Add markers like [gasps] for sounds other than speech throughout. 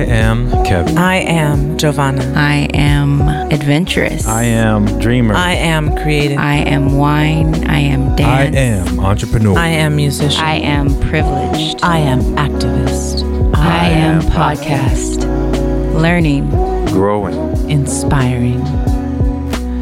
I am Kevin. I am Giovanna. I am adventurous. I am dreamer. I am creative. I am wine. I am dance. I am entrepreneur. I am musician. I am privileged. I am activist. I am podcast. Learning. growing. inspiring.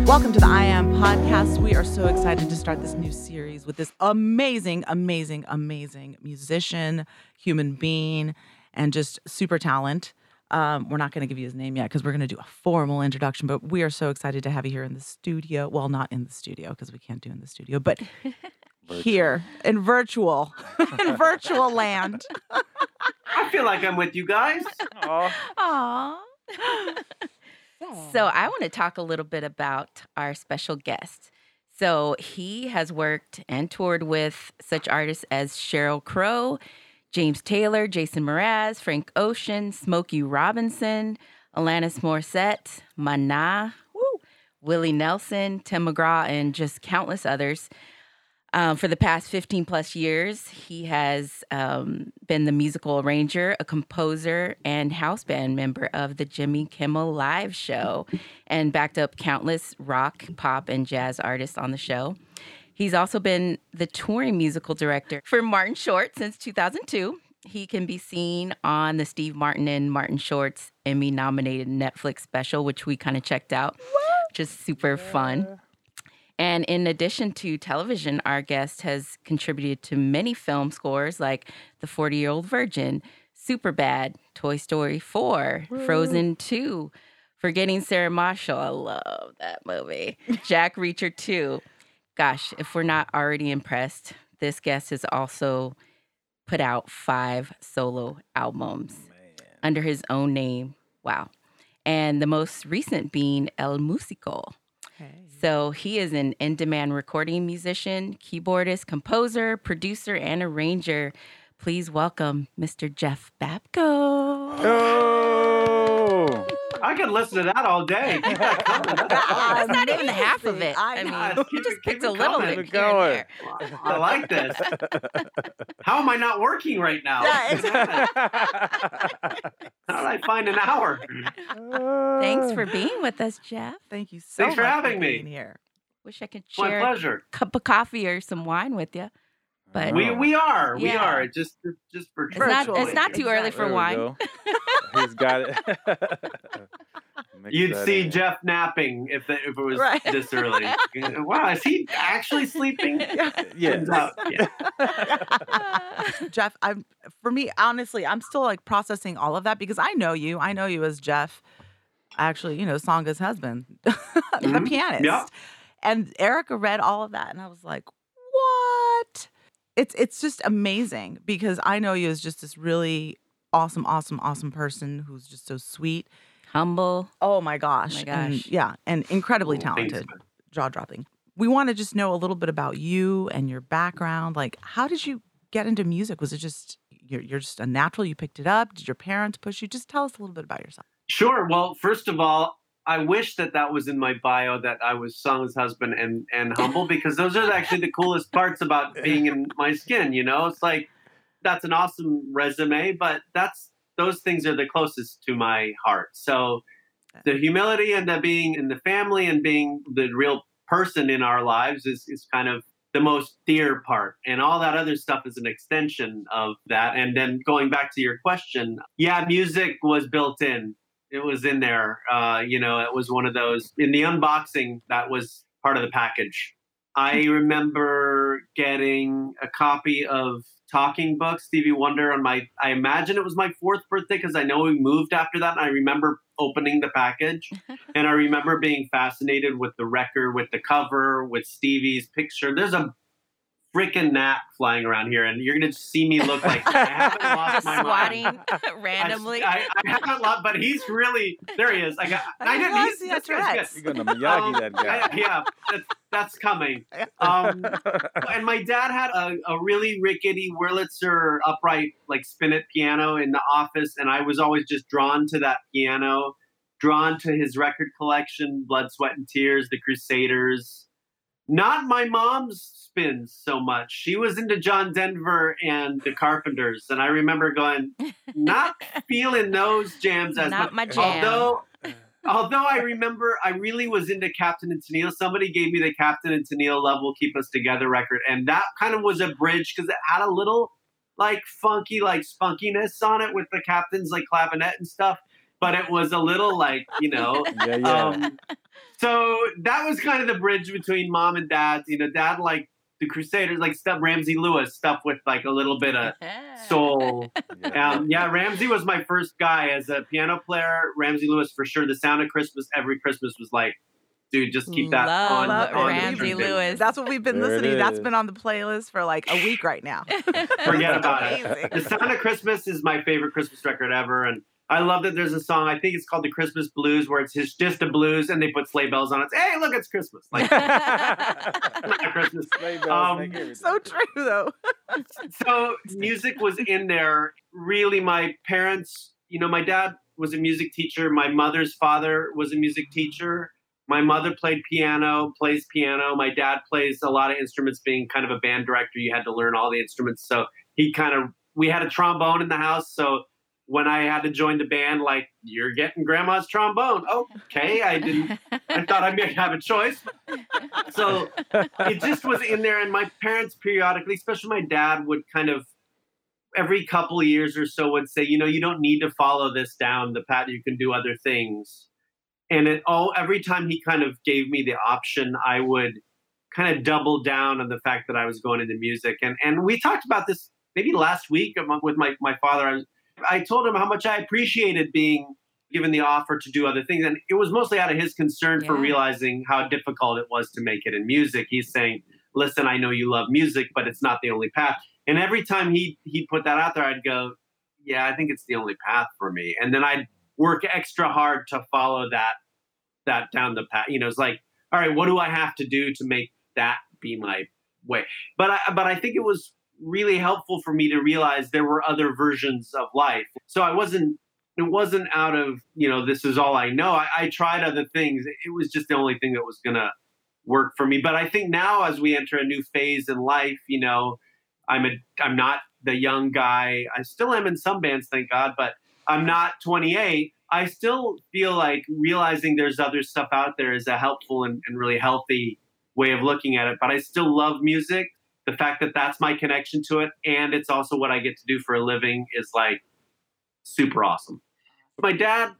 Welcome to the I Am podcast. We are so excited to start this new series with this amazing, amazing, amazing musician, human being, and just super talent. Um, we're not going to give you his name yet because we're going to do a formal introduction, but we are so excited to have you here in the studio. Well, not in the studio because we can't do in the studio, but [laughs] here in virtual, [laughs] in virtual land. I feel like I'm with you guys. Aww. [laughs] so I want to talk a little bit about our special guest. So he has worked and toured with such artists as Sheryl Crow, James Taylor, Jason Mraz, Frank Ocean, Smokey Robinson, Alanis Morissette, Mana, woo, Willie Nelson, Tim McGraw, and just countless others. Um, for the past 15 plus years, he has um, been the musical arranger, a composer, and house band member of the Jimmy Kimmel Live show and backed up countless rock, pop, and jazz artists on the show. He's also been the touring musical director for Martin Short since 2002. He can be seen on the Steve Martin and Martin Short's Emmy nominated Netflix special, which we kind of checked out, which is super fun. And in addition to television, our guest has contributed to many film scores like The 40 Year Old Virgin, Superbad, Toy Story 4, Frozen 2, Forgetting Sarah Marshall. I love that movie. [laughs] Jack Reacher 2. Gosh, if we're not already impressed, this guest has also put out five solo albums under his own name. Wow. And the most recent being El Musico. So he is an in demand recording musician, keyboardist, composer, producer, and arranger. Please welcome Mr. Jeff Babko. Oh! I could listen to that all day. Keep that [laughs] coming. That's fun. That's not even half of it. I I, know. mean, Keep he it- just keep picked a little coming. bit Keep it and going. there. I like this. How am I not working right now? [laughs] How did I find an hour? Thanks for uh. being with us, Jeff. Thank you so much. Thanks for much having me. being here. Wish I could My share a cup of coffee or some wine with you. But We we are we are just just for it's not, it's not too early for There wine. go. [laughs] He's got it. [laughs] You'd see in. Jeff napping if it, if it was Right. this early. [laughs] wow, is he actually sleeping? Yes. Turns out, yeah. Jeff, I'm for me, honestly, I'm still like processing all of that because I know you. I know you as Jeff, actually, you know, Sanga's husband, the Mhm. pianist. Yeah. And Erica read all of that, and I was like, what? It's it's just amazing because I know you as just this really awesome, awesome, awesome person who's just so sweet. Humble. Oh my gosh. Oh and, gosh. yeah. And incredibly Ooh, thanks, talented. Jaw dropping. We want to just know a little bit about you and your background. Like, how did you get into music? Was it just you're, you're just a natural? You picked it up? Did your parents push you? Just tell us a little bit about yourself. Sure. Well, first of all, I wish that that was in my bio that I was Song's husband and and humble because those are actually the coolest parts about [laughs] being in my skin. You know, it's like that's an awesome resume, but that's those things are the closest to my heart. So the humility and the being in the family and being the real person in our lives is is kind of the most dear part and all that other stuff is an extension of that and then going back to your question yeah music was built in it was in there. Uh, you know, it was one of those in the unboxing that was part of the package. I remember getting a copy of Talking Book, Stevie Wonder, on my. I imagine it was my fourth birthday because I know we moved after that. And I remember opening the package, [laughs] and I remember being fascinated with the record, with the cover, with Stevie's picture. There's a freaking gnat flying around here, and you're gonna see me look like I haven't [laughs] lost Just my mind. swatting [laughs] randomly. I, I, I haven't lot, but he's really there. He is. I got. I didn't. He's, see that's a good, You're gonna Miyagi Um, that guy. I- yeah, that's, that's coming. Um, [laughs] and my dad had a, a really rickety Wurlitzer upright, like spinet piano in the office, and I was always just drawn to that piano, drawn to his record collection, Blood, Sweat, and Tears, The Crusaders, Not my mom's spins so much. She was into John Denver and the Carpenters, and I remember going, not [laughs] feeling those jams as Not much. my jam. Although, although I remember I really was into Captain and Tennille. Somebody gave me the Captain and Tennille "Love Will Keep Us Together" record, and that kind of was a bridge because it had a little like funky, like spunkiness on it with the Captain's like clavinet and stuff. But it was a little like you know. [laughs] Yeah, yeah. Um, so that was kind of the bridge between mom and dad. You know, dad like the Crusaders, like stuff Ramsey Lewis stuff with like a little bit of [laughs] soul. yeah. Um, yeah, Ramsey was my first guy as a piano player. Ramsey Lewis for sure. The Sound of Christmas every Christmas was like, dude, just keep that Love on. Love on the Ramsey. Lewis. That's what we've been There it listening. That's is. been on the playlist for like a week right now. [laughs] Forget about it. The Sound of Christmas is my favorite Christmas record ever, and I love that there's a song. I think it's called the Christmas Blues, where it's his, just a blues, and they put sleigh bells on it. Hey, look, it's Christmas. Like [laughs] Christmas. Sleigh bells Um. So true though. [laughs] so music was in there. Really, my parents, you know, my dad was a music teacher. My mother's father was a music teacher. My mother played piano, plays piano. My dad plays a lot of instruments. Being kind of a band director, you had to learn all the instruments. So he kind of, we had a trombone in the house. So when I had to join the band, like, you're getting grandma's trombone. Okay, I didn't, I thought I might have a choice. So it just was in there and my parents periodically especially my dad would kind of every couple years or so would say you know you don't need to follow this down the path you can do other things and it all every time he kind of gave me the option i would kind of double down on the fact that i was going into music and and we talked about this maybe last week with my, my father I, was, I told him how much i appreciated being given the offer to do other things and it was mostly out of his concern for realizing how difficult it was to make it in music. He's saying listen i know you love music but it's not the only path. And every time he he put that out there i'd go yeah i think it's the only path for me. And then i'd work extra hard to follow that that down the path. You know it's like all right what do i have to do to make that be my way? But i but i think it was really helpful for me to realize there were other versions of life. So i wasn't it wasn't out of you know this is all i know. I, I tried other things. It was just the only thing that was gonna work for me. But i think now as we enter a new phase in life you know i'm a i'm not the young guy. I still am in some bands thank god but i'm not 28 i still feel like realizing there's other stuff out there is a helpful and, and really healthy way of looking at it. But i still love music the fact that that's my connection to it and it's also what i get to do for a living is like super awesome. My dad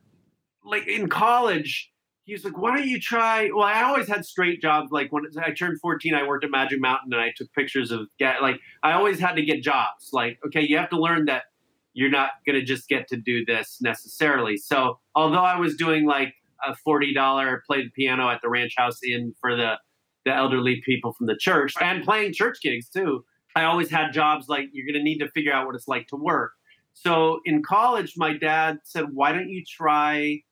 like in college he was like why don't you try well i always had straight jobs like when i turned 14 i worked at magic mountain and i took pictures of like i always had to get jobs. Like okay you have to learn that you're not to just get to do this necessarily. So although i was doing like a $40 play the piano at the ranch house inn for the the elderly people from the church and playing church gigs too i always had jobs like you're going to need to figure out what it's like to work so in college, my dad said, "Why don't you try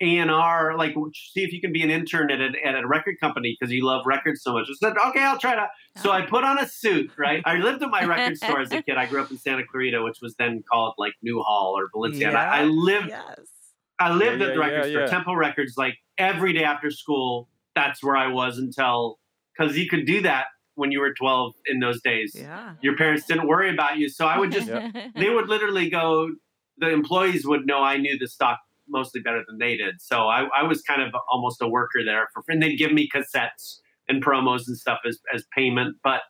A and R? Like, see if you can be an intern at a, at a record company because you love records so much." I said, "Okay, I'll try that." So I oh. put on a suit. Right, I lived at my record [laughs] store as a kid. I grew up in Santa Clarita, which was then called like Newhall or Valencia. And I, I lived Yes. I lived Yeah, at the yeah, record yeah, store, yeah. Temple Records, like every day after school. That's where I was until because you could do that when you were 12 in those days. Yeah. Your parents didn't worry about you, so I would just [laughs] they would literally go the employees would know i knew the stock mostly better than they did so i, I was kind of almost a worker there for and they'd give me cassettes and promos and stuff as, as payment but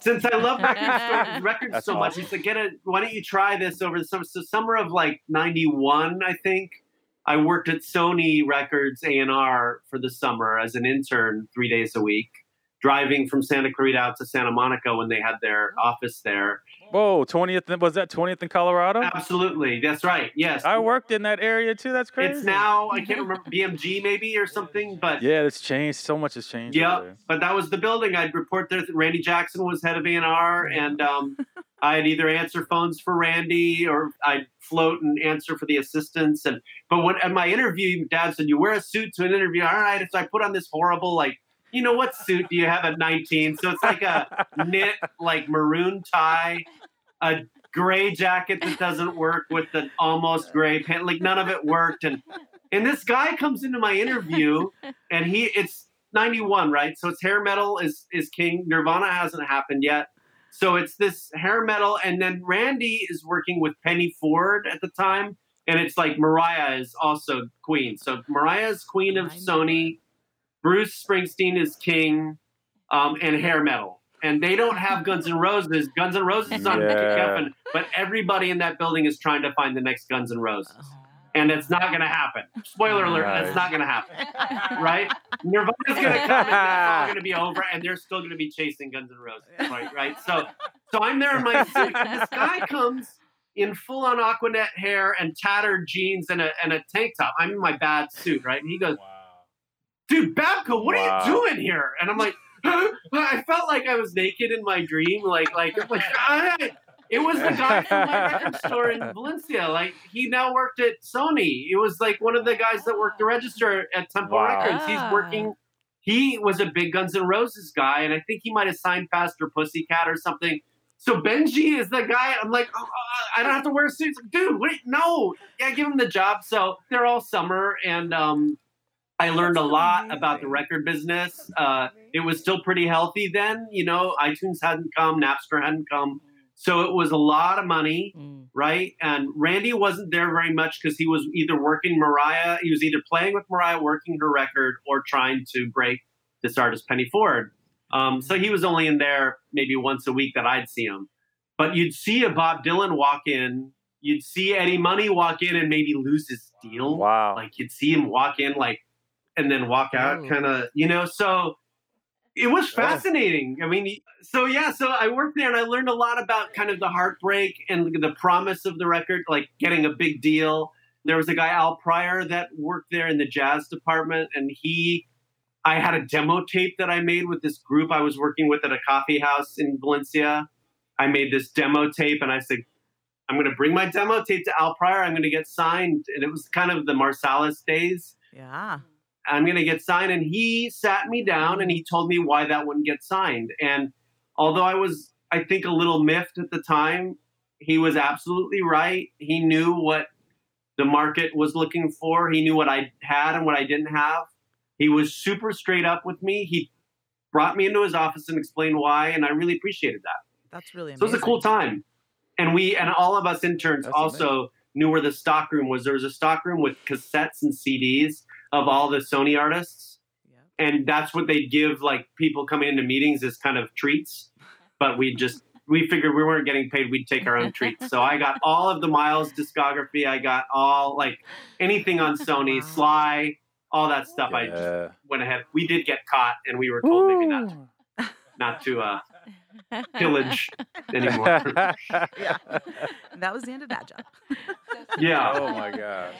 since i love record [laughs] store, records That's so much he said get it why don't you try this over the summer so summer of like 91 i think i worked at sony records a&r for the summer as an intern three days a week driving from santa clarita out to santa monica when they had their office there Whoa, 20th. Was that 20th in Colorado? Absolutely, that's right. Yes, I worked in that area too. That's crazy. It's now I can't remember BMG maybe or something, but Yeah, it's changed. So much has changed. yeah. But that was the building. I'd report there. Randy Jackson was head of A&R, and um, [laughs] I'd either answer phones for Randy or I'd float and answer for the assistants. And but when at my interview, Dad said, "You wear a suit to an interview." All right, so I put on this horrible like. You know what suit do you have at 19? So it's like a [laughs] knit, like maroon tie, a gray jacket that doesn't work with an almost gray pant. Like none of it worked. And and this guy comes into my interview and he it's 91, right? So it's hair metal is is king. Nirvana hasn't happened yet. So it's this hair metal, and then Randy is working with Penny Ford at the time, and it's like Mariah is also queen. So Mariah is queen of Sony, Bruce Springsteen is king, um, and hair metal. And they don't have Guns N' Roses. Guns N' Roses is on Yeah. Kevin, but everybody in that building is trying to find the next Guns N' Roses, oh. and it's not going to happen. Spoiler alert: Right. it's not going to happen [laughs] right? Nirvana's gonna [laughs] come and that's all gonna be over, and they're still gonna be chasing Guns N' Roses, right? Right. So, so I'm there in my suit, this guy comes in full on Aquanet hair and tattered jeans and a and a tank top. I'm in my bad suit, right? And he goes, "Dude, Babko, what Wow. are you doing here?" And I'm like, I felt like I was naked in my dream, like like like. [laughs] I, it was the guy from my record store in [laughs] Valencia. Like he now worked at Sony. It was like one of the guys that worked the register at Temple Wow. Records. He's Ah. working. He was a big Guns N' Roses guy, and I think he might have signed Faster Pussycat or something. So Benji is the guy. I'm like, oh, uh, I don't have to wear a suit. Like, Dude, wait, no, yeah, give him the job. So they're all summer, and um, I learned a lot about the record business. Uh, it was still pretty healthy then. You know, iTunes hadn't come, Napster hadn't come. So it was a lot of money, Mm. right? And Randy wasn't there very much because he was either working Mariah, he was either playing with Mariah, working her record, or trying to break this artist, Penny Ford. Um, so he was only in there maybe once a week that I'd see him. But you'd see a Bob Dylan walk in, you'd see Eddie Money walk in and maybe lose his deal. Wow. Like you'd see him walk in like and then walk out mm. Oh. kind of, you know, so it was fascinating. I mean, so yeah, so I worked there and I learned a lot about kind of the heartbreak and the promise of the record, like getting a big deal. There was a guy, Al Pryor, that worked there in the jazz department, and he, I had a demo tape that I made with this group I was working with at a coffee house in Valencia. I made this demo tape, and I said, I'm going to bring my demo tape to Al Pryor. I'm going to get signed. And it was kind of the Marsalis days. Yeah. I'm going to get signed. And he sat me down and he mm-hmm. told me why that wouldn't get signed. And although I was, I think, a little miffed at the time, he was absolutely right. He knew what the market was looking for, he knew what I had and what I didn't have. He was super straight up with me. He brought me into his office and explained why. And I really appreciated that. That's really So it was a cool time. And we and all of us interns That's also knew where the stock room was. There was a stock room with cassettes and CDs of all the Sony artists. Yep. And that's what they'd give like people coming into meetings as kind of treats. But we just we figured we weren't getting paid, we'd take our own treats. So I got all of the Miles discography. I got all like anything on Sony, Wow. Sly, all that stuff. I just went ahead. We did get caught and we were told maybe not not to uh pillage anymore. [laughs] Yeah. That was the end of that job. Yeah. oh my god.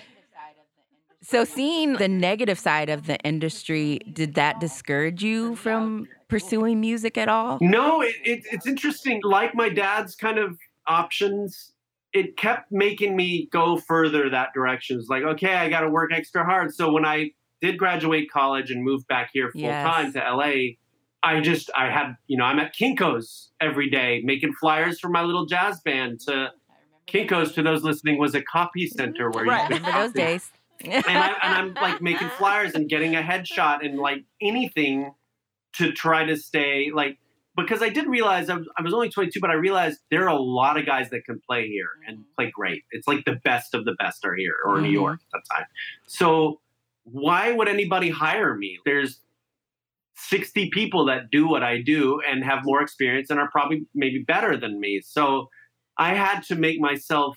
So, seeing the negative side of the industry, did that discourage you from pursuing music at all? No, it, it, it's interesting. Like my dad's kind of options, it kept making me go further that direction. It's like, okay, I got to work extra hard. So when I did graduate college and moved back here full Yes. time to LA, I just, I had, you know, I'm at Kinko's every day making flyers for my little jazz band. To Kinko's, to those listening, was a copy center where Right. you could Remember those days? And, I, and I'm like making flyers and getting a headshot and like anything to try to stay like because I did realize I was, I was only 22, but I realized there are a lot of guys that can play here and play great. It's like the best of the best are here or New Mhm. York at that time. So why would anybody hire me? There's 60 people that do what I do and have more experience and are probably maybe better than me. So I had to make myself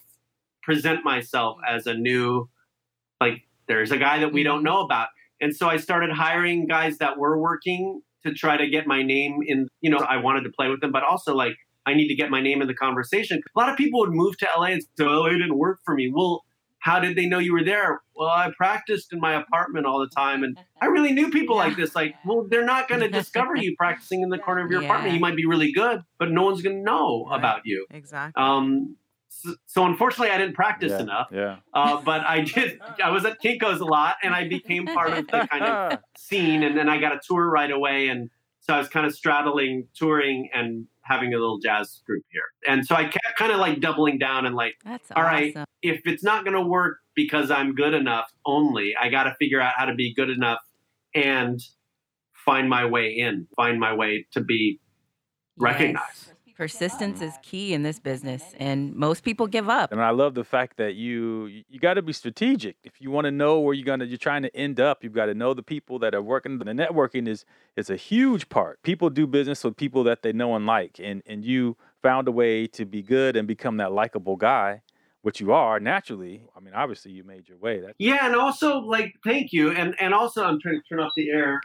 present myself as a new like there's a guy that we don't know about. And so I started hiring guys that were working to try to get my name in, you know, I wanted to play with them, but also like I need to get my name in the conversation. A lot of people would move to LA and say, it didn't work for me. Well, how did they know you were there? Well, I practiced in my apartment all the time and I really knew people like this. Like, well, they're not going [laughs] to discover you practicing in the corner of your apartment. You might be really good, but no one's going to know Right. about you. Exactly. Um, so, so unfortunately, I didn't practice yeah. enough. Yeah. Uh, but I did. I was at Kinko's a lot, and I became part of the kind of [laughs] scene. And then I got a tour right away, and so I was kind of straddling touring and having a little jazz group here. And so I kept kind of like doubling down and like, That's all right, awesome. if it's not going to work because I'm good enough only, I got to figure out how to be good enough and find my way in, find my way to be recognized. Yes. Persistence is key in this business, and most people give up. And I love the fact that you you got to be strategic. If you want to know where you're gonna you're trying to end up, you've got to know the people that are working. The networking is is a huge part. People do business with people that they know and like, and and you found a way to be good and become that likable guy which you are naturally. I mean, obviously, you made your way. That yeah, and also like, thank you, and and also, I'm trying to turn off the air.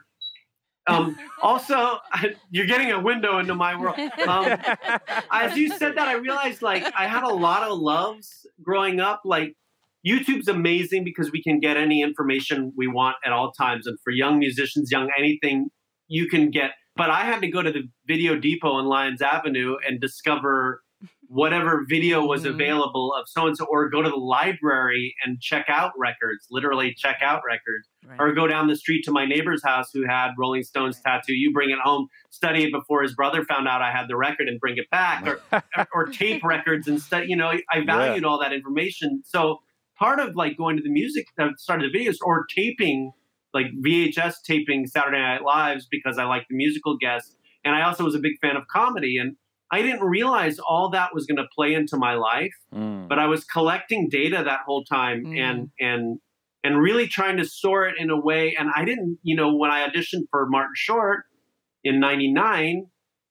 Um, also, you're getting a window into my world. Um, as you said that, I realized like I had a lot of loves growing up. Like YouTube's amazing because we can get any information we want at all times, and for young musicians, young anything, you can get. But I had to go to the Video Depot on Lyons Avenue and discover whatever video was mm-hmm. available of so and so, or go to the library and check out records, literally check out records, right. or go down the street to my neighbor's house who had Rolling Stones right. tattoo. You bring it home, study it before his brother found out I had the record and bring it back, or, [laughs] or tape records and stuff. You know, I valued yeah. all that information. So part of like going to the music that started the videos or taping like VHS taping Saturday Night Lives because I like the musical guests. And I also was a big fan of comedy. And I didn't realize all that was going to play into my life, mm. but I was collecting data that whole time mm. and and and really trying to store it in a way. And I didn't, you know, when I auditioned for Martin Short in '99,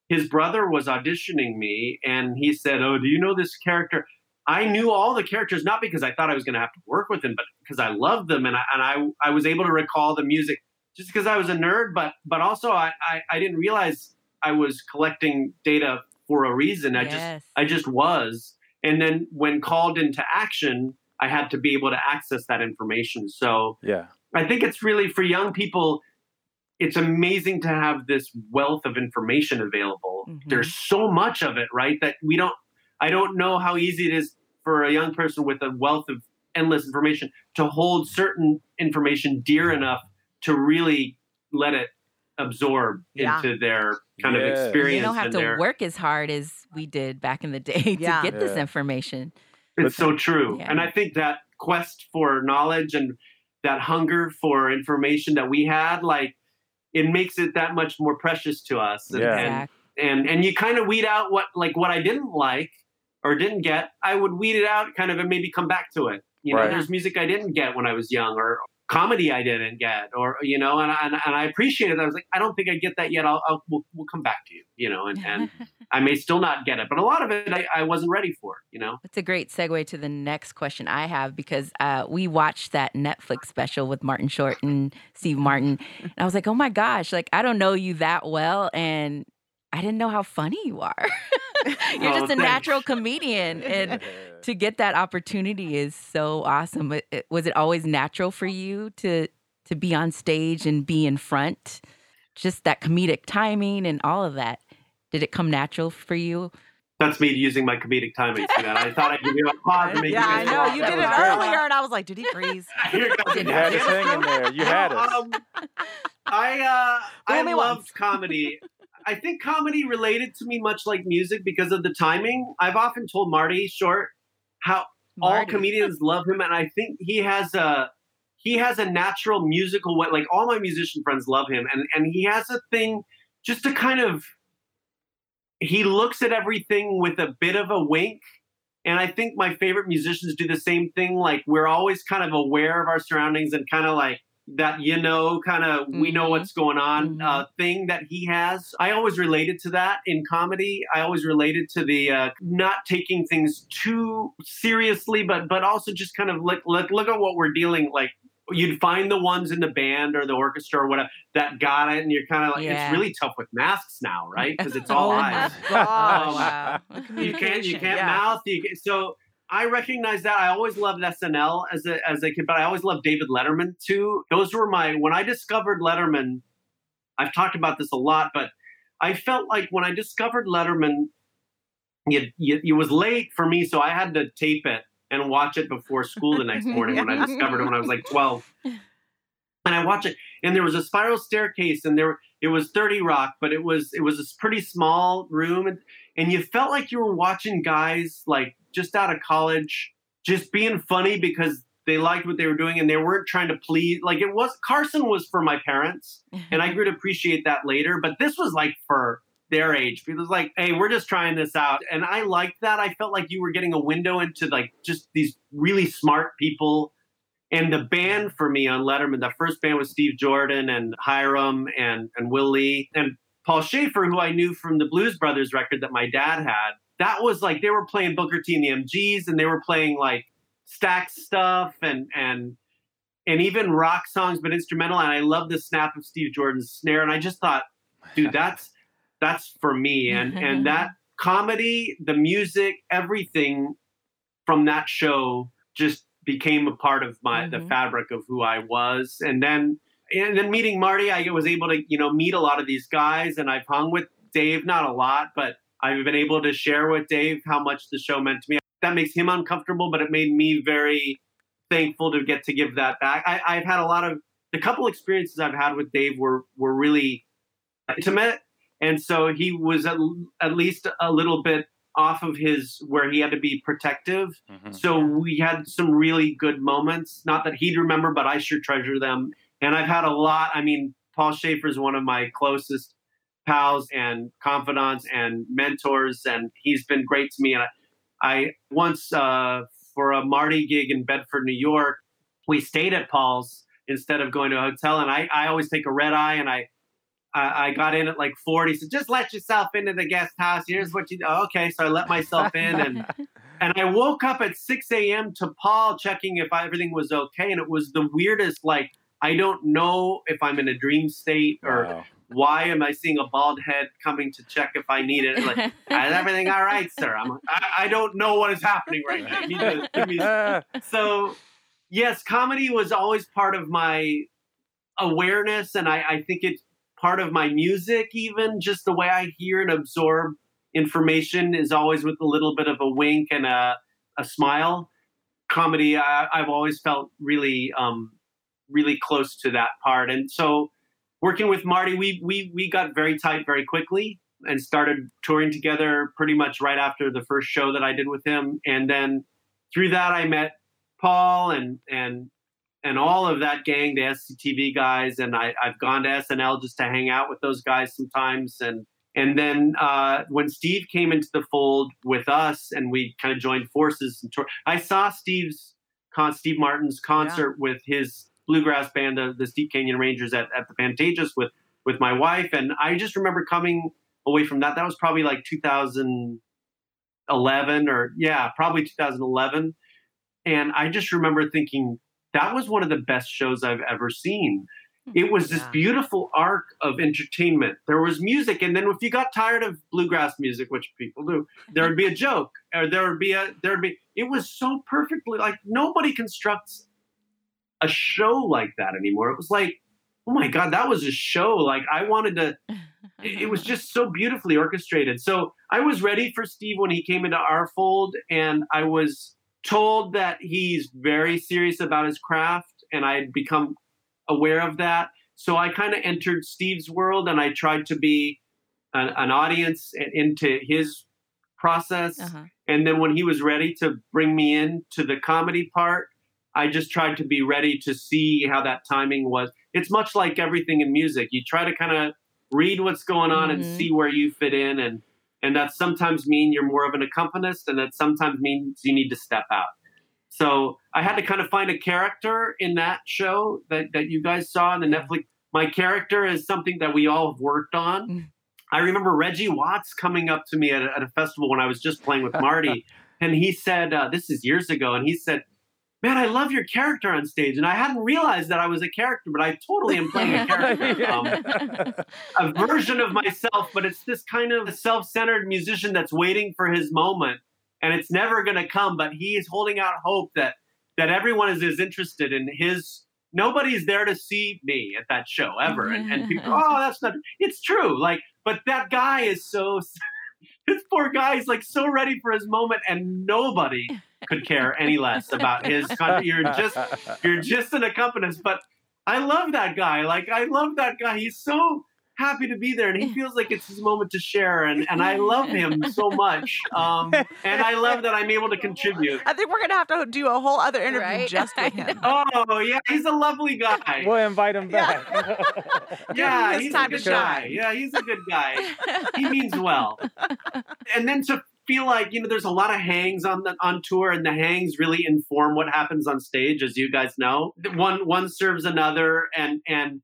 his brother was auditioning me, and he said, "Oh, do you know this character?" I knew all the characters not because I thought I was going to have to work with them, but because I loved them, and I and I I was able to recall the music just because I was a nerd, but but also I, I, I didn't realize I was collecting data for a reason. I yes. just I just was. And then when called into action, I had to be able to access that information. So yeah, I think it's really for young people. It's amazing to have this wealth of information available. Mm-hmm. There's so much of it, right? That we don't. I don't know how easy it is for a young person with a wealth of endless information to hold certain information dear enough to really let it absorb yeah. into their kind yeah. of experience. You don't have to their... work as hard as we did back in the day [laughs] yeah. to get this information. It's so true. And I think that quest for knowledge and that hunger for information that we had, like it makes it that much more precious to us. And, yeah. and, and, and you kind of weed out what like what I didn't like or didn't get. I would weed it out kind of and maybe come back to it. You know, right. there's music I didn't get when I was young or comedy I didn't get, or you know, and, and, and I appreciated. it. I was like, I don't think I get that yet. I'll, I'll we'll, we'll come back to you, you know, and, and [laughs] I may still not get it, but a lot of it I, I wasn't ready for, you know. It's a great segue to the next question I have because uh, we watched that Netflix special with Martin Short and Steve Martin, and I was like, oh my gosh, like I don't know you that well, and I didn't know how funny you are. [laughs] You're oh, just a thanks. natural comedian, and [laughs] to get that opportunity is so awesome. It, it, was it always natural for you to to be on stage and be in front? Just that comedic timing and all of that. Did it come natural for you? That's me using my comedic timing. For that. I thought I'd give you a [laughs] pause to make Yeah, I know. You did it earlier, and I was like, did he freeze? you had his thing in there. You had it. Um, I uh, I love comedy. I think comedy related to me much like music because of the timing. I've often told Marty Short how Marty. all comedians [laughs] love him, and I think he has a he has a natural musical way. Like all my musician friends love him, and and he has a thing just to kind of he looks at everything with a bit of a wink. And I think my favorite musicians do the same thing. Like we're always kind of aware of our surroundings and kind of like that you know kind of mm-hmm. we know mm-hmm. what's going on mm-hmm. uh, thing that he has i always related to that in comedy i always related to the uh, not taking things too seriously but but also just kind of like look, look at what we're dealing like you'd find the ones in the band or the orchestra or whatever that got it and you're kind of like yeah. it's really tough with masks now right because it's [laughs] all oh eyes um, [laughs] wow. you can't you can't yeah. mouth you can, so I recognize that. I always loved SNL as a as a kid, but I always loved David Letterman too. Those were my when I discovered Letterman. I've talked about this a lot, but I felt like when I discovered Letterman, it, it, it was late for me, so I had to tape it and watch it before school the next morning when I [laughs] discovered it when I was like 12. And I watch it, and there was a spiral staircase, and there it was 30 Rock, but it was it was this pretty small room, and, and you felt like you were watching guys like just out of college, just being funny because they liked what they were doing and they weren't trying to please like it was Carson was for my parents [laughs] and I grew to appreciate that later, but this was like for their age. It was like, hey, we're just trying this out. And I liked that. I felt like you were getting a window into like just these really smart people. And the band for me on Letterman, the first band was Steve Jordan and Hiram and, and Will Lee and Paul Shaffer, who I knew from the Blues Brothers record that my dad had. That was like they were playing Booker T and the MGs and they were playing like Stax stuff and and and even rock songs, but instrumental. And I love the snap of Steve Jordan's snare. And I just thought, dude, that's that's for me. And [laughs] and that comedy, the music, everything from that show just became a part of my mm-hmm. the fabric of who I was. And then and then meeting Marty, I was able to, you know, meet a lot of these guys and I've hung with Dave, not a lot, but I've been able to share with Dave how much the show meant to me. That makes him uncomfortable, but it made me very thankful to get to give that back. I, I've had a lot of the couple experiences I've had with Dave were were really intimate and so he was at, at least a little bit off of his where he had to be protective. Mm-hmm. So we had some really good moments. Not that he'd remember, but I sure treasure them. And I've had a lot. I mean, Paul Shaffer is one of my closest pals and confidants and mentors, and he's been great to me. And I, I once uh, for a Marty gig in Bedford, New York, we stayed at Paul's instead of going to a hotel. And I, I always take a red eye and I I, I got in at like 40. So just let yourself into the guest house. Here's what you do. Oh, okay. So I let myself in and [laughs] and I woke up at 6 a.m. to Paul checking if everything was okay. And it was the weirdest, like, I don't know if I'm in a dream state or wow. why am I seeing a bald head coming to check if I need it? Like, [laughs] is everything all right, sir? I'm, I, I don't know what is happening right now. [laughs] so, yes, comedy was always part of my awareness. And I, I think it's part of my music, even just the way I hear and absorb information is always with a little bit of a wink and a, a smile. Comedy, I, have always felt really, um, really close to that part. And so, working with Marty, we we we got very tight very quickly and started touring together pretty much right after the first show that I did with him. And then through that, I met Paul and and and all of that gang, the SCTV guys, and I, I've gone to SNL just to hang out with those guys sometimes. And and then uh, when Steve came into the fold with us, and we kind of joined forces, and tour, I saw Steve's con, Steve Martin's concert yeah. with his bluegrass band, the, the Steep Canyon Rangers, at, at the Pantages with with my wife, and I just remember coming away from that. That was probably like 2011, or yeah, probably 2011. And I just remember thinking, that was one of the best shows I've ever seen. It was this beautiful arc of entertainment. There was music, and then if you got tired of bluegrass music, which people do, there would be a joke, or there would be a there would be. It was so perfectly like nobody constructs a show like that anymore. It was like, oh my god, that was a show. Like I wanted to. it was just so beautifully orchestrated. So I was ready for Steve when he came into our fold, and I was told that he's very serious about his craft, and I had become aware of that. So I kind of entered Steve's world, and I tried to be an, an audience into his process. Uh-huh. And then when he was ready to bring me in to the comedy part, I just tried to be ready to see how that timing was. It's much like everything in music. You try to kind of read what's going on mm-hmm. and see where you fit in and and that sometimes mean you're more of an accompanist and that sometimes means you need to step out so i had to kind of find a character in that show that, that you guys saw in the netflix my character is something that we all have worked on mm. i remember reggie watts coming up to me at a, at a festival when i was just playing with [laughs] marty and he said uh, this is years ago and he said man, I love your character on stage. And I hadn't realized that I was a character, but I totally am playing a character. [laughs] Um, a version of myself, but it's this kind of self centered musician that's waiting for his moment. And it's never going to come, but he is holding out hope that that everyone is as interested in his. Nobody's there to see me at that show ever, and, and people, oh, that's not. It's true, like, but that guy is so. [laughs] this poor guy is like so ready for his moment, and nobody could care any less about his. [laughs] country. You're just you're just an accompanist, but I love that guy. Like I love that guy. He's so happy to be there, and he feels like it's his moment to share, and and I love him so much, um, and I love that I'm able to contribute. I think we're gonna have to do a whole other interview Right? just I with him. Oh yeah, he's a lovely guy. We'll invite him back. [laughs] Yeah, his he's time a to good shine. guy. Yeah, he's a good guy. he means well. [laughs] And then to feel like you know, there's a lot of hangs on the on tour, and the hangs really inform what happens on stage, as you guys know. One one serves another, and and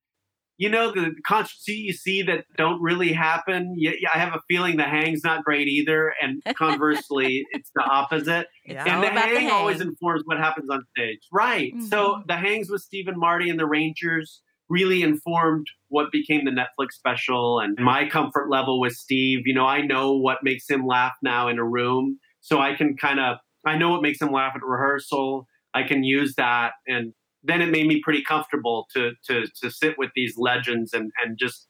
you know the concerts you see that don't really happen. Yeah, I have a feeling the hang's not great either, and [laughs] conversely, it's the opposite. Yeah. And the about the hang always informs what happens on stage. Right. So Mhm. the hangs with Stephen Marty and the Rangers really informed what became the Netflix special and my comfort level with Steve. You know, I know what makes him laugh now in a room. So I can kind of I know what makes him laugh at rehearsal. I can use that and then it made me pretty comfortable to to to sit with these legends and and just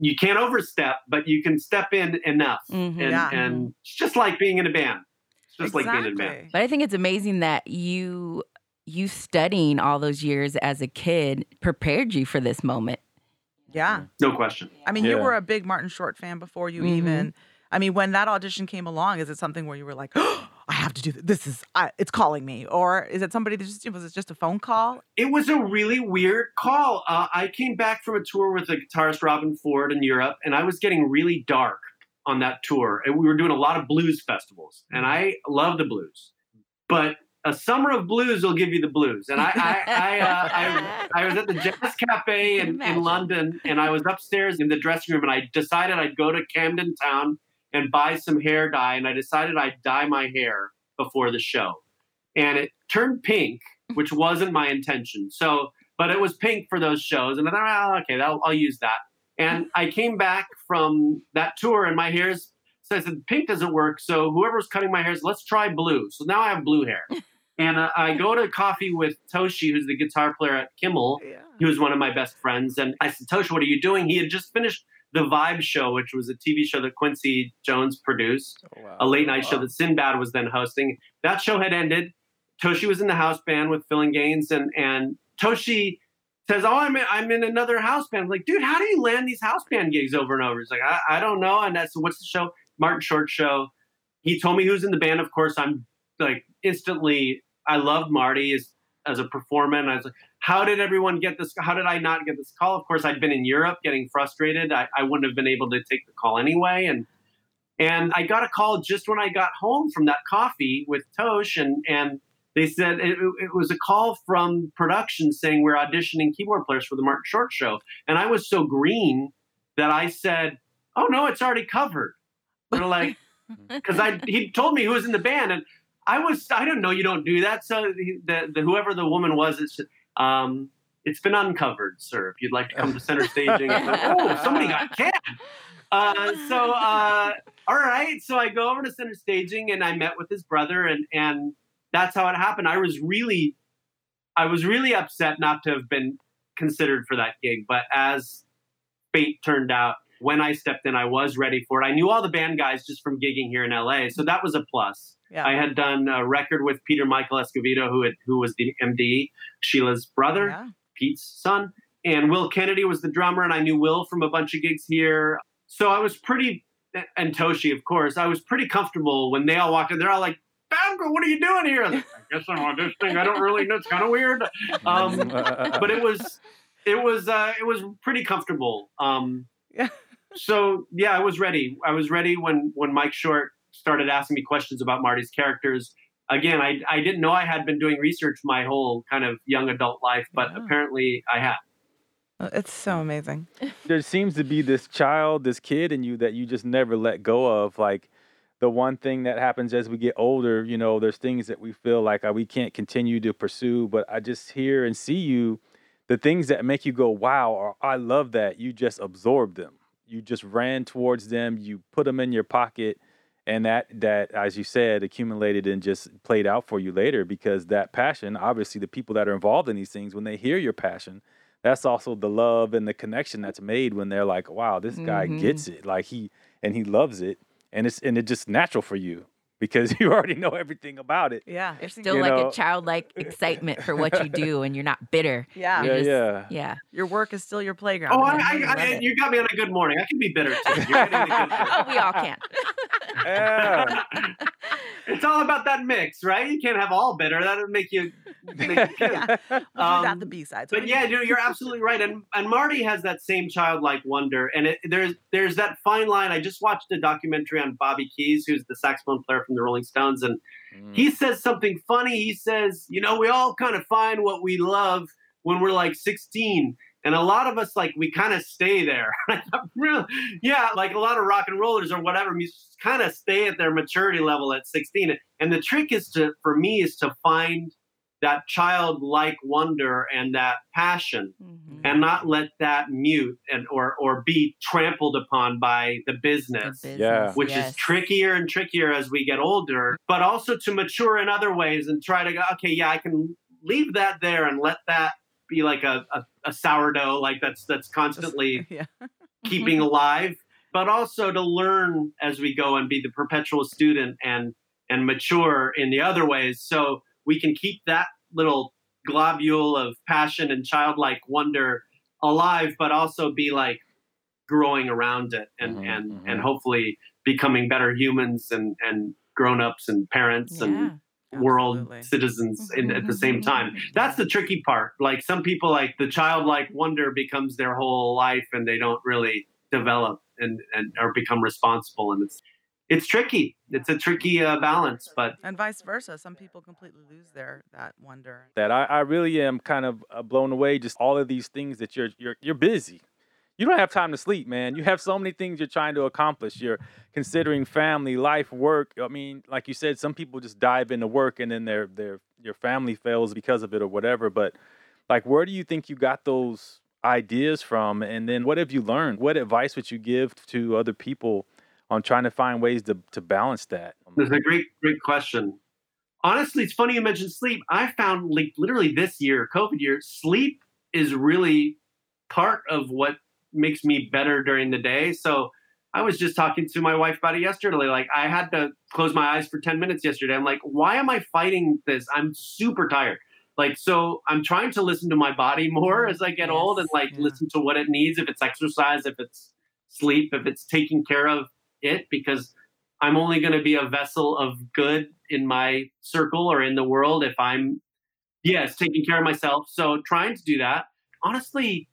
you can't overstep, but you can step in enough. Mhm. And Yeah. and it's just like being in a band. It's just like being in a band. But I think it's amazing that you you studying all those years as a kid prepared you for this moment. Yeah. No question. I mean, you were a big Martin Short fan before you Mhm. even. I mean, when that audition came along, is it something where you were like, [gasps] oh, "I have to do this. This is I, it's calling me," or is it somebody that just was it just a phone call? It was a really weird call. Uh, I came back from a tour with the guitarist Robben Ford in Europe, and I was getting really dark on that tour. And we were doing a lot of blues festivals, and I love the blues. But a summer of blues will give you the blues. And I, I, I, uh, I, I was at the Jazz Cafe [laughs] in, in London, and I was upstairs in the dressing room, and I decided I'd go to Camden Town and buy some hair dye, and I decided I'd dye my hair before the show, and it turned pink, which wasn't my intention. So, but it was pink for those shows, and I thought, oh, okay, that'll, I'll use that. And I came back from that tour, and my hair's so I said, pink doesn't work. So whoever's cutting my hair said, let's try blue. So now I have blue hair. [laughs] and uh, I go to coffee with Toshi, who's the guitar player at Kimmel. Yeah. He was one of my best friends. And I said, Toshi, what are you doing? He had just finished The Vibe Show, which was a TV show that Quincy Jones produced, Oh, wow. a late night show that Sinbad was then hosting. That show had ended. Toshi was in the house band with Phil and Gaines, and, and Toshi says, "Oh, I'm in, I'm in another house band." I'm like, dude, how do you land these house band gigs over and over? He's like, I, I don't know. And that's what's the show? Martin Short show. He told me who's in the band. Of course, I'm like instantly. I loved Marty as as a performer, and I was like, how did everyone get this? How did I not get this call? Of course, I'd been in Europe getting frustrated. I, I wouldn't have been able to take the call anyway, and and I got a call just when I got home from that coffee with Tosh, and and they said it, it was a call from production saying we're auditioning keyboard players for the Martin Short show, and I was so green that I said, "Oh no, it's already covered." They're like, [laughs] because I he told me who was in the band, and I was I don't know you don't do that. So the, the, the whoever the woman was, it's um it's been uncovered, sir. If you'd like to come to center staging, thought, oh somebody got [laughs] canned. Uh, so uh, all right, so I go over to center staging and I met with his brother, and and that's how it happened. I was really I was really upset not to have been considered for that gig, but as fate turned out, when I stepped in, I was ready for it. I knew all the band guys just from gigging here in LA, so that was a plus. Yeah. I had done a record with Peter Michael Escovedo, who had, who was the MD, Sheila's brother, Yeah. Pete's son, and Will Kennedy was the drummer, and I knew Will from a bunch of gigs here. So I was pretty, and Toshi, of course, I was pretty comfortable when they all walked in. They're all like, Babko, what are you doing here? I, was like, I guess I'm auditioning. I don't really know. It's kind of weird. [laughs] Um, [laughs] but it was it was uh, it was pretty comfortable. Um, Yeah. So yeah, I was ready. I was ready when when Mike Short started asking me questions about Marty's characters. Again, I I didn't know I had been doing research my whole kind of young adult life, but Yeah. apparently I had. Uh, It's so amazing. [laughs] there seems to be this child, this kid in you that you just never let go of. Like the one thing that happens as we get older, you know, there's things that we feel like uh, we can't continue to pursue. But I just hear and see you, the things that make you go, wow, or I love that. You just absorb them. You just ran towards them. You put them in your pocket. And that, that, as you said, accumulated and just played out for you later because that passion, obviously, the people that are involved in these things, when they hear your passion, that's also the love and the connection that's made when they're like, wow, this guy Mhm. gets it. Like he and he loves it. And it's and it's just natural for you. because [laughs] you already know everything about it. Yeah. There's it's still You like know- a childlike excitement for what you do, and you're not bitter. Yeah. You're Yeah, just- yeah. yeah. Your work is still your playground. Oh, and I, you I, I, you got me on a good morning. I can be bitter too. You're getting me good [laughs] oh, we all can. Yeah. it's all about that mix, right? You can't have all bitter. That would make you. Make you [laughs] yeah. We'll do Um, the B side. But yeah, you're, you're absolutely right, and and Marty has that same childlike wonder, and it, there's there's that fine line. I just watched a documentary on Bobby Keys, who's the saxophone player from the Rolling Stones, and Mm. he says something funny. He says, you know, we all kind of find what we love when we're like 16. And a lot of us, like, we kind of stay there. [laughs] Really? yeah, like a lot of rock and rollers or whatever, kind of stay at their maturity level at 16. And the trick is to, for me, is to find that childlike wonder and that passion Mhm. and not let that mute and or or be trampled upon by the The business Yeah. which yes. is trickier and trickier as we get older, but also to mature in other ways and try to go, okay, yeah, I can leave that there and let that be like a, a, a sourdough, like that's that's constantly [laughs] yeah. keeping alive, but also to learn as we go and be the perpetual student and and mature in the other ways. So we can keep that little globule of passion and childlike wonder alive, but also be like growing around it and Mhm, and mhm. and hopefully becoming better humans and and grown-ups and parents and Yeah. World Absolutely. citizens in, at the same time. That's the tricky part. Like some people, like the childlike wonder becomes their whole life, and they don't really develop and and or become responsible. And it's it's tricky. It's a tricky uh, balance, but And vice versa. Some people completely lose their that wonder. that I, I really am kind of uh, blown away just all of these things that you're you're you're busy you don't have time to sleep man. You have so many things you're trying to accomplish. You're considering family life work. I mean like you said some people just dive into work and then their their your family fails because of it or whatever. But like where do you think you got those ideas from? And then what have you learned? What advice would you give to other people on trying to find ways to to balance that? That's a great, great question. Honestly, it's funny you mentioned sleep. I found like literally this year, COVID year, sleep is really part of what makes me better during the day. So I was just talking to my wife about it yesterday. Like I had to close my eyes for 10 minutes yesterday. I'm like, why am I fighting this? I'm super tired. Like, so I'm trying to listen to my body more as I get old and like yeah. listen to what it needs, if it's exercise, if it's sleep, if it's taking care of it, because I'm only going to be a vessel of good in my circle or in the world if I'm, yes, taking care of myself. So trying to do that. Honestly,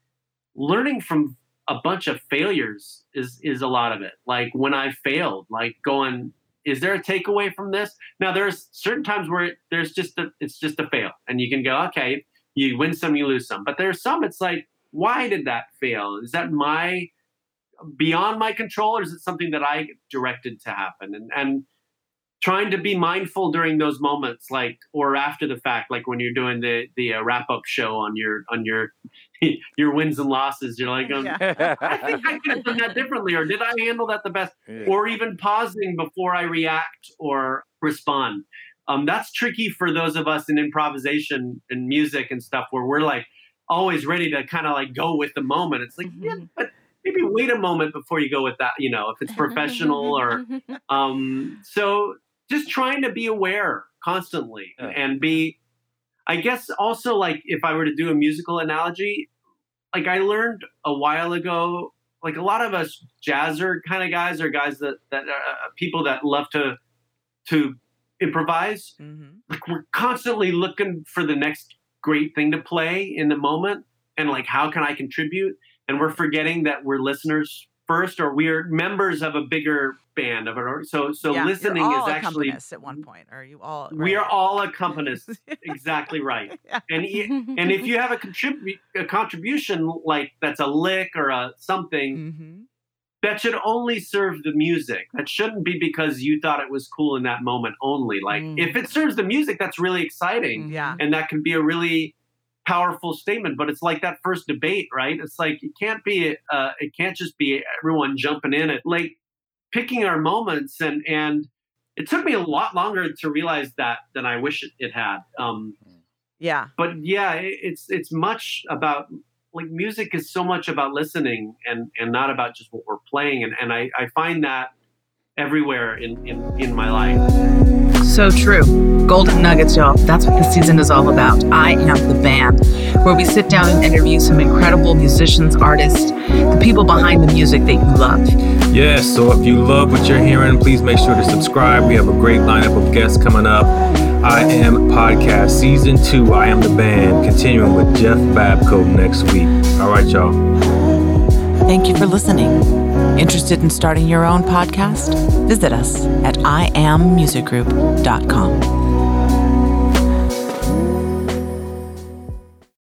learning from a bunch of failures is is a lot of it. Like when I failed, like going, is there a takeaway from this? Now there's certain times where it, there's just a, it's just a fail, and you can go, okay, you win some, you lose some. But there's some, it's like, why did that fail? Is that my beyond my control, or is it something that I directed to happen? And and trying to be mindful during those moments, like or after the fact, like when you're doing the the uh, wrap up show on your on your [laughs] your wins and losses, you're like, um, Yeah. I think I could have done that differently, or did I handle that the best? Yeah. Or even pausing before I react or respond. Um, that's tricky for those of us in improvisation and music and stuff, where we're like always ready to kind of like go with the moment. It's like, yeah, Mhm. but maybe wait a moment before you go with that. You know, if it's professional or [laughs] um, so just trying to be aware constantly Yeah. and be, I guess also like if I were to do a musical analogy, like I learned a while ago, like a lot of us jazzer kind of guys are guys that, that uh, people that love to, to improvise. hmm Like we're constantly looking for the next great thing to play in the moment and like, how can I contribute? And we're forgetting that we're listeners first or we're members of a bigger band of an or so so yeah, listening is actually at one point, Are you all. we are all [laughs] accompanists exactly right [laughs] Yeah. and and if you have a contribute a contribution like that's a lick or a something Mhm. that should only serve the music that shouldn't be because you thought it was cool in that moment only like Mm. if it serves the music that's really exciting Yeah. and that can be a really powerful statement but it's like that first debate right it's like it can't be uh, it can't just be everyone jumping in it like picking our moments and and it took me a lot longer to realize that than i wish it, it had um Yeah. but yeah it, it's it's much about like music is so much about listening and and not about just what we're playing and and i i find that everywhere in in in my life So true. Golden Nuggets, y'all. That's what the season is all about. I am the band, where we sit down and interview some incredible musicians, artists, the people behind the music that you love. Yes, so if you love what you're hearing, please make sure to subscribe. We have a great lineup of guests coming up. I Am Podcast Season 2, I Am the Band, continuing with Jeff Babko next week. All right, y'all. Thank you for listening. Interested in starting your own podcast? Visit us at iammusicgroup.com.